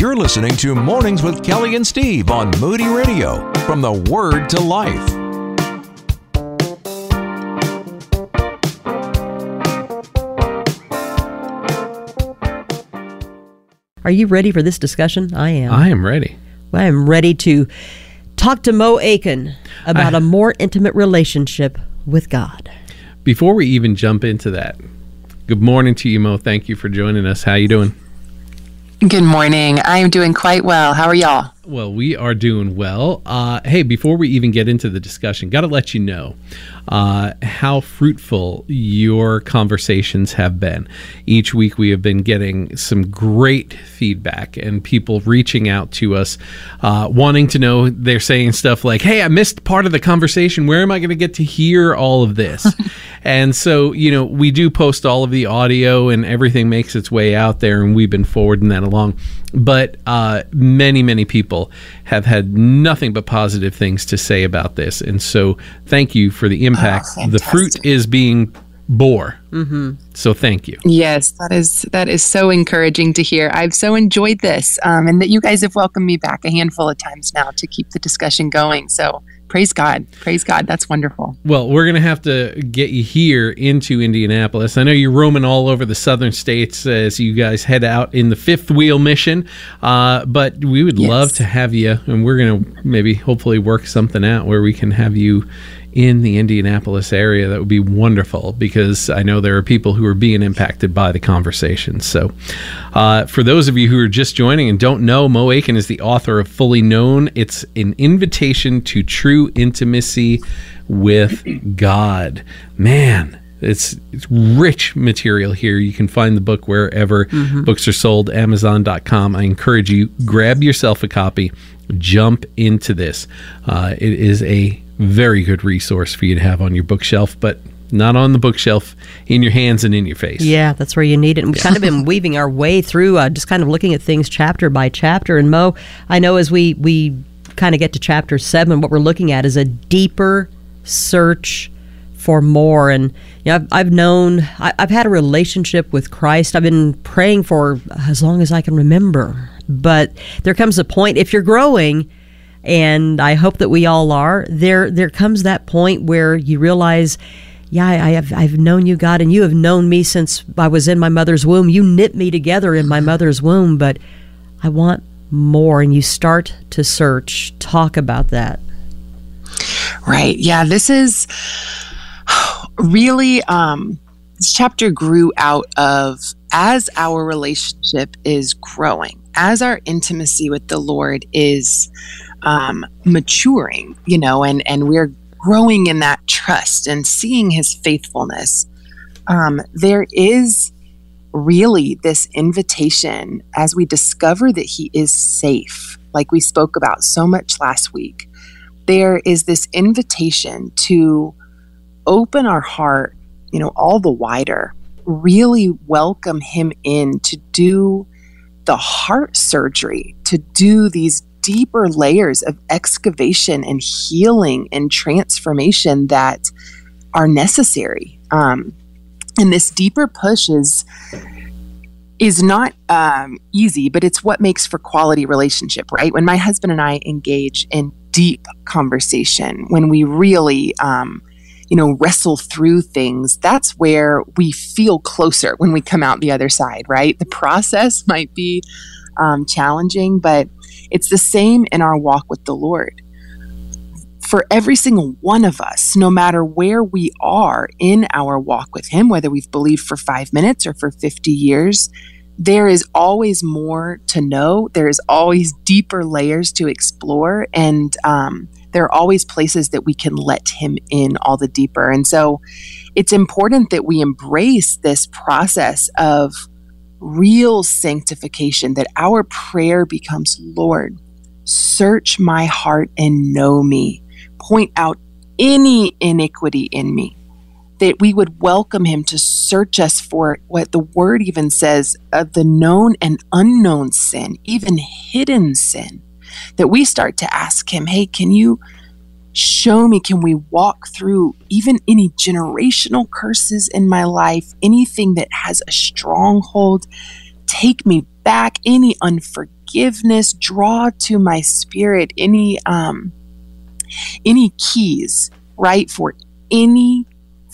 You're listening to Mornings with Kelly and Steve on Moody Radio. From the Word to Life. Are you ready for this discussion? I am. I am ready. I am ready to talk to Mo Aiken about I- a more intimate relationship with God. Before we even jump into that, good morning to you, Mo. Thank you for joining us. How you doing? Good morning. I am doing quite well. How are y'all? Well, we are doing well. Uh, hey, before we even get into the discussion, got to let you know uh, how fruitful your conversations have been. Each week, we have been getting some great feedback and people reaching out to us, uh, wanting to know. They're saying stuff like, "Hey, I missed part of the conversation. Where am I going to get to hear all of this?" and so, you know, we do post all of the audio, and everything makes its way out there, and we've been forwarding that along. But uh, many, many people have had nothing but positive things to say about this, and so thank you for the impact. the fruit is being bore. Mm-hmm. So thank you. Yes, that is that is so encouraging to hear. I've so enjoyed this, um, and that you guys have welcomed me back a handful of times now to keep the discussion going. So praise God, praise God. That's wonderful. Well, we're going to have to get you here into Indianapolis. I know you're roaming all over the southern states as you guys head out in the fifth wheel mission, uh, but we would Yes. love to have you, and we're going to maybe hopefully work something out where we can have you in the Indianapolis area. That would be wonderful because I know there are people who are being impacted by the conversation. So, uh, for those of you who are just joining and don't know, Mo Aiken is the author of Fully Known. It's an invitation to true intimacy with God. Man, it's, it's rich material here. You can find the book wherever books are sold, Amazon.com. I encourage you, grab yourself a copy, jump into this. Uh, it is a very good resource for you to have on your bookshelf, but not on the bookshelf, in your hands and in your face. Yeah, that's where you need it. And we've kind of been weaving our way through, uh, just kind of looking at things chapter by chapter. And Mo, I know as we we kind of get to chapter seven, what we're looking at is a deeper search for more. And you know, I've, I've known, I, I've had a relationship with Christ. I've been praying for as long as I can remember. But there comes a point if you're growing and I hope that we all are. There, there comes that point where you realize, yeah, I have, I've known you, God, and you have known me since I was in my mother's womb. You knit me together in my mother's womb, but I want more. And you start to search. Talk about that. Right. Yeah, this is really um this chapter grew out of as our relationship is growing, as our intimacy with the Lord is um maturing, you know, and and we're growing in that trust and seeing his faithfulness. Um there is really this invitation as we discover that he is safe, like we spoke about so much last week there is this invitation to open our heart, you know, all the wider, really welcome him in to do the heart surgery, to do these deeper layers of excavation and healing and transformation that are necessary. Um, and this deeper push is is not um, easy, but it's what makes for quality relationship, right? When my husband and I engage in deep conversation, when we really, um, you know, wrestle through things, that's where we feel closer when we come out the other side, right? The process might be um, challenging, but it's the same in our walk with the Lord. For every single one of us, no matter where we are in our walk with Him, whether we've believed for five minutes or for 50 years, there is always more to know. There is always deeper layers to explore. And um, there are always places that we can let Him in all the deeper. And so it's important that we embrace this process of real sanctification, that our prayer becomes, Lord, search my heart and know me. Point out any iniquity in me that we would welcome him to search us for what the word even says of the known and unknown sin, even hidden sin. That we start to ask him, hey, can you show me? Can we walk through even any generational curses in my life, anything that has a stronghold? take me back, any unforgiveness, draw to my spirit any um, any keys, right, for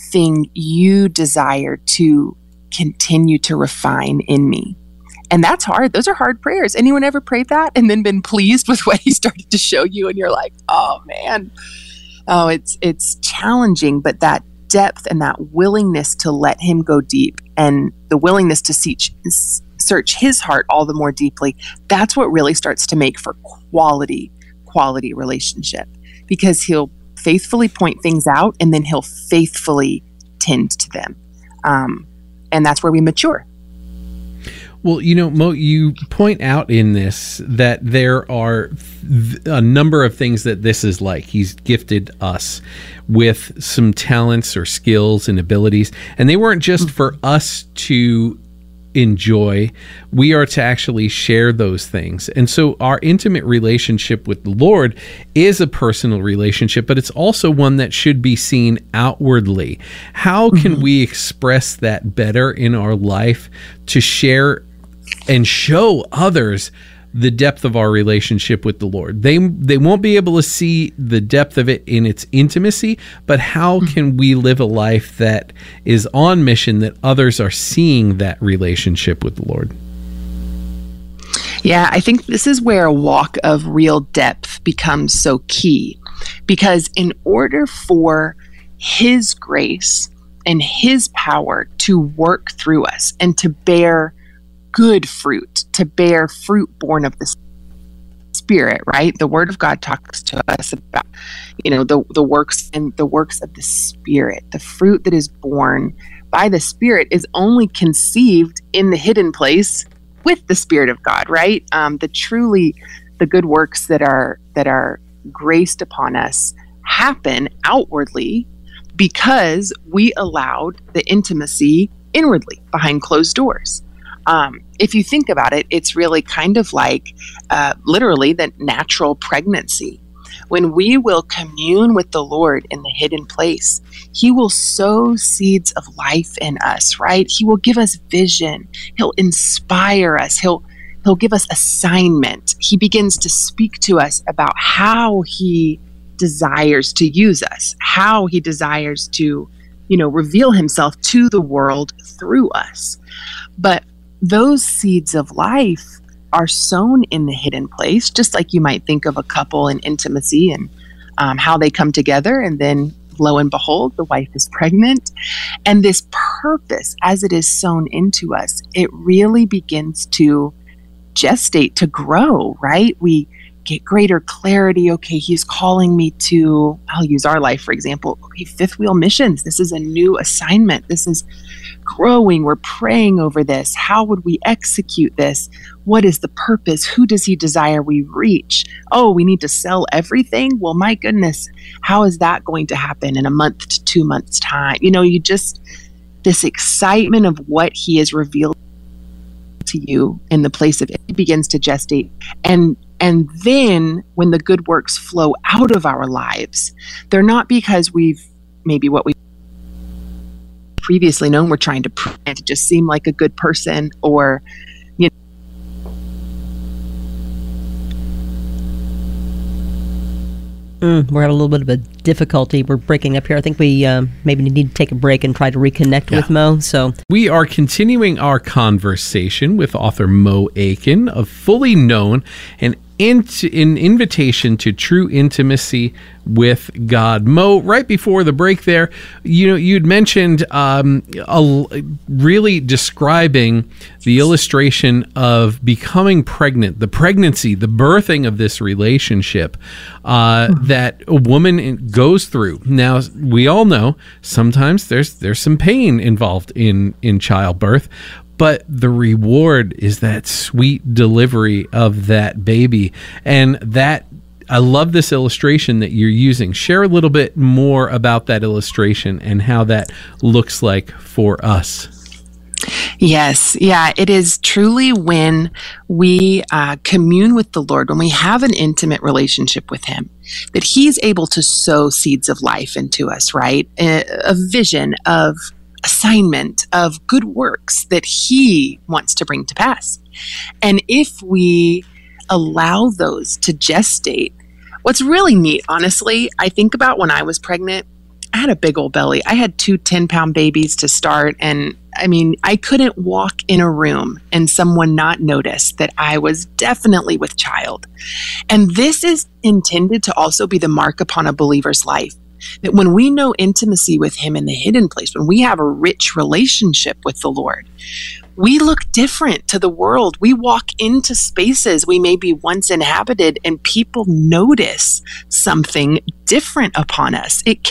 anything you desire to continue to refine in me. And that's hard. Those are hard prayers. Anyone ever prayed that and then been pleased with what he started to show you and you're like, "Oh man." Oh, it's it's challenging, but that depth and that willingness to let him go deep and the willingness to search, search his heart all the more deeply, that's what really starts to make for quality, quality relationship because he'll faithfully point things out and then he'll faithfully tend to them. Um, and that's where we mature. Well, you know, Mo, you point out in this that there are th- a number of things that this is like. He's gifted us with some talents or skills and abilities, and they weren't just for us to enjoy. We are to actually share those things. And so our intimate relationship with the Lord is a personal relationship, but it's also one that should be seen outwardly. How can mm-hmm. we express that better in our life to share and show others the depth of our relationship with the Lord. They they won't be able to see the depth of it in its intimacy, but how hmm. can we live a life that is on mission that others are seeing that relationship with the Lord? Yeah, I think this is where a walk of real depth becomes so key because in order for his grace and his power to work through us and to bear good fruit, to bear fruit born of the spirit, right? The word of God talks to us about, you know, the, the works and the works of the spirit. The fruit that is born by the spirit is only conceived in the hidden place with the spirit of God, right? Um, the truly the good works that are that are graced upon us happen outwardly because we allowed the intimacy inwardly behind closed doors. Um, if you think about it, it's really kind of like uh, literally the natural pregnancy. When we will commune with the Lord in the hidden place, He will sow seeds of life in us, right? He will give us vision. He'll inspire us. He'll He'll give us assignment. He begins to speak to us about how He desires to use us, how He desires to, you know, reveal Himself to the world through us. But those seeds of life are sown in the hidden place, just like you might think of a couple in intimacy and um, how they come together. And then lo and behold, the wife is pregnant. And this purpose, as it is sown into us, it really begins to gestate, to grow, right? We get greater clarity. Okay, he's calling me to, I'll use our life for example. Okay, fifth wheel missions. This is a new assignment. This is growing. We're praying over this. How would we execute this? What is the purpose? Who does he desire we reach? Oh, we need to sell everything? Well, my goodness, how is that going to happen in a month to two months' time? You know, you just, this excitement of what he has revealed to you in the place of it begins to gestate and and then when the good works flow out of our lives, they're not because we've maybe what we previously known we're trying to to just seem like a good person or you know mm, we're having a little bit of a difficulty. We're breaking up here. I think we uh, maybe need to take a break and try to reconnect yeah. with Mo. So we are continuing our conversation with author Mo Aiken of Fully Known, and into an invitation to true intimacy with God. Mo, right before the break, there, you know, you'd mentioned um, a, really describing the illustration of becoming pregnant, the pregnancy, the birthing of this relationship uh, mm-hmm. that a woman goes through. Now, we all know sometimes there's there's some pain involved in in childbirth, but the reward is that sweet delivery of that baby and that I love this illustration that you're using. Share a little bit more about that illustration and how that looks like for us. Yes, yeah, it is truly when we uh, commune with the Lord, when we have an intimate relationship with Him, that He's able to sow seeds of life into us, right? A, a vision of assignment of good works that He wants to bring to pass. And if we allow those to gestate, what's really neat, honestly, I think about when I was pregnant, I had a big old belly. I had two 10 pound babies to start. And I mean, I couldn't walk in a room and someone not notice that I was definitely with child. And this is intended to also be the mark upon a believer's life that when we know intimacy with Him in the hidden place, when we have a rich relationship with the Lord, we look different to the world. We walk into spaces we may be once inhabited, and people notice something different upon us. It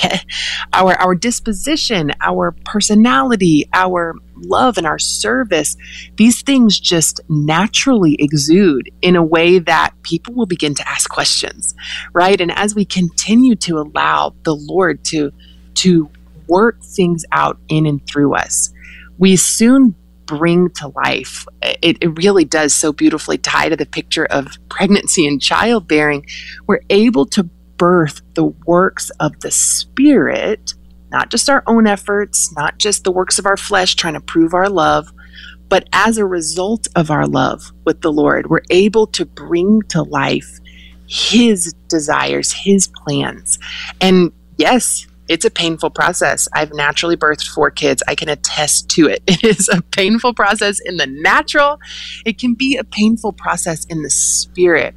our our disposition, our personality, our love, and our service. These things just naturally exude in a way that people will begin to ask questions, right? And as we continue to allow the Lord to to work things out in and through us, we soon bring to life. It, it, really does so beautifully tie to the picture of pregnancy and childbearing. We're able to birth the works of the Spirit, not just our own efforts, not just the works of our flesh trying to prove our love, but as a result of our love with the Lord, we're able to bring to life His desires, His plans. And yes, it's a painful process. I've naturally birthed four kids. I can attest to it. It is a painful process in the natural, it can be a painful process in the spirit.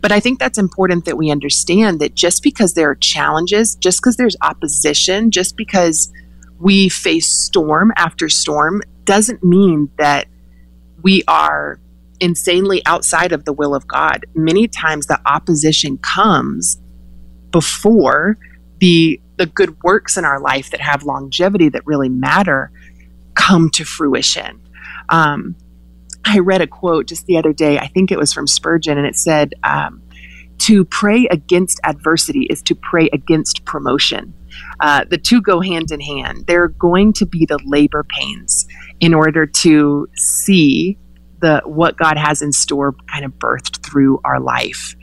But I think that's important that we understand that just because there are challenges, just because there's opposition, just because we face storm after storm, doesn't mean that we are insanely outside of the will of God. Many times the opposition comes before the the good works in our life that have longevity that really matter come to fruition. Um, I read a quote just the other day. I think it was from Spurgeon, and it said, um, "To pray against adversity is to pray against promotion." Uh, the two go hand in hand. There are going to be the labor pains in order to see the what God has in store, kind of birthed through our life.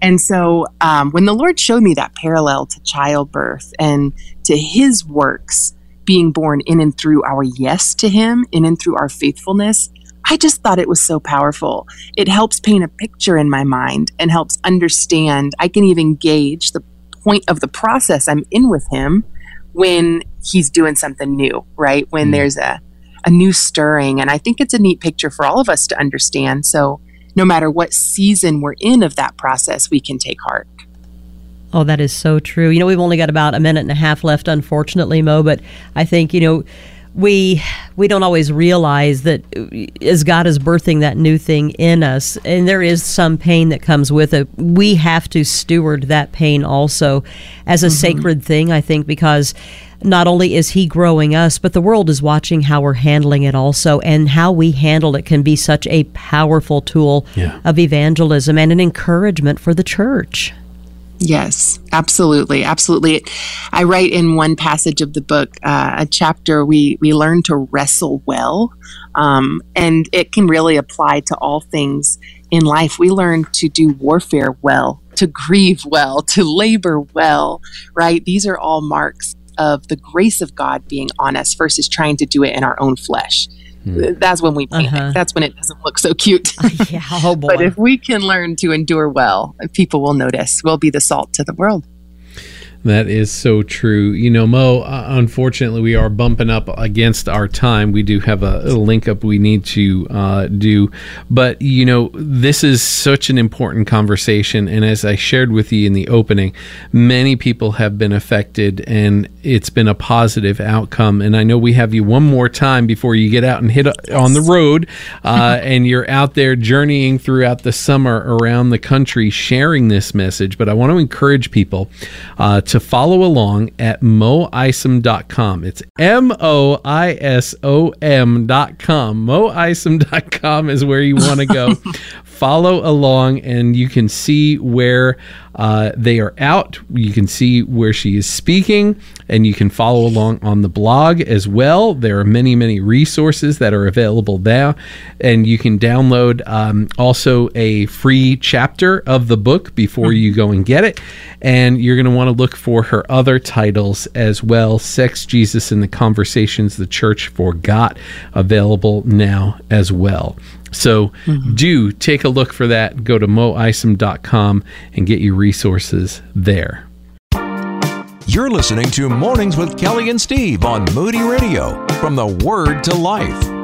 And so um, when the Lord showed me that parallel to childbirth and to his works being born in and through our yes to him, in and through our faithfulness, I just thought it was so powerful. It helps paint a picture in my mind and helps understand. I can even gauge the point of the process I'm in with him when he's doing something new, right? When mm. there's a, a new stirring. And I think it's a neat picture for all of us to understand. So no matter what season we're in of that process, we can take heart. Oh, that is so true. You know, we've only got about a minute and a half left, unfortunately, Mo, but I think, you know, we we don't always realize that as God is birthing that new thing in us, and there is some pain that comes with it. We have to steward that pain also as a mm-hmm. sacred thing. I think because not only is He growing us, but the world is watching how we're handling it also, and how we handle it can be such a powerful tool yeah. of evangelism and an encouragement for the church. Yes, absolutely, absolutely. I write in one passage of the book, uh, a chapter we we learn to wrestle well, um, and it can really apply to all things in life. We learn to do warfare well, to grieve well, to labor well. Right? These are all marks of the grace of God being on us versus trying to do it in our own flesh. Hmm. That's when we panic. Uh-huh. That's when it doesn't look so cute. yeah, oh boy. but if we can learn to endure well, people will notice. We'll be the salt to the world. That is so true. You know, Mo, uh, unfortunately, we are bumping up against our time. We do have a, a link up we need to uh, do. But, you know, this is such an important conversation. And as I shared with you in the opening, many people have been affected and it's been a positive outcome. And I know we have you one more time before you get out and hit on the road. Uh, and you're out there journeying throughout the summer around the country sharing this message. But I want to encourage people uh, to follow along at moisom.com. It's M O I S O M.com. Moisom.com is where you want to go. follow along and you can see where uh, they are out. You can see where she is speaking, and you can follow along on the blog as well. There are many, many resources that are available there. and you can download um, also a free chapter of the book before you go and get it. And you're going to want to look for her other titles as well Sex, Jesus, and the Conversations the Church Forgot, available now as well. So mm-hmm. do take a look for that. Go to moisom.com and get your resources there. You're listening to Mornings with Kelly and Steve on Moody Radio from the Word to Life.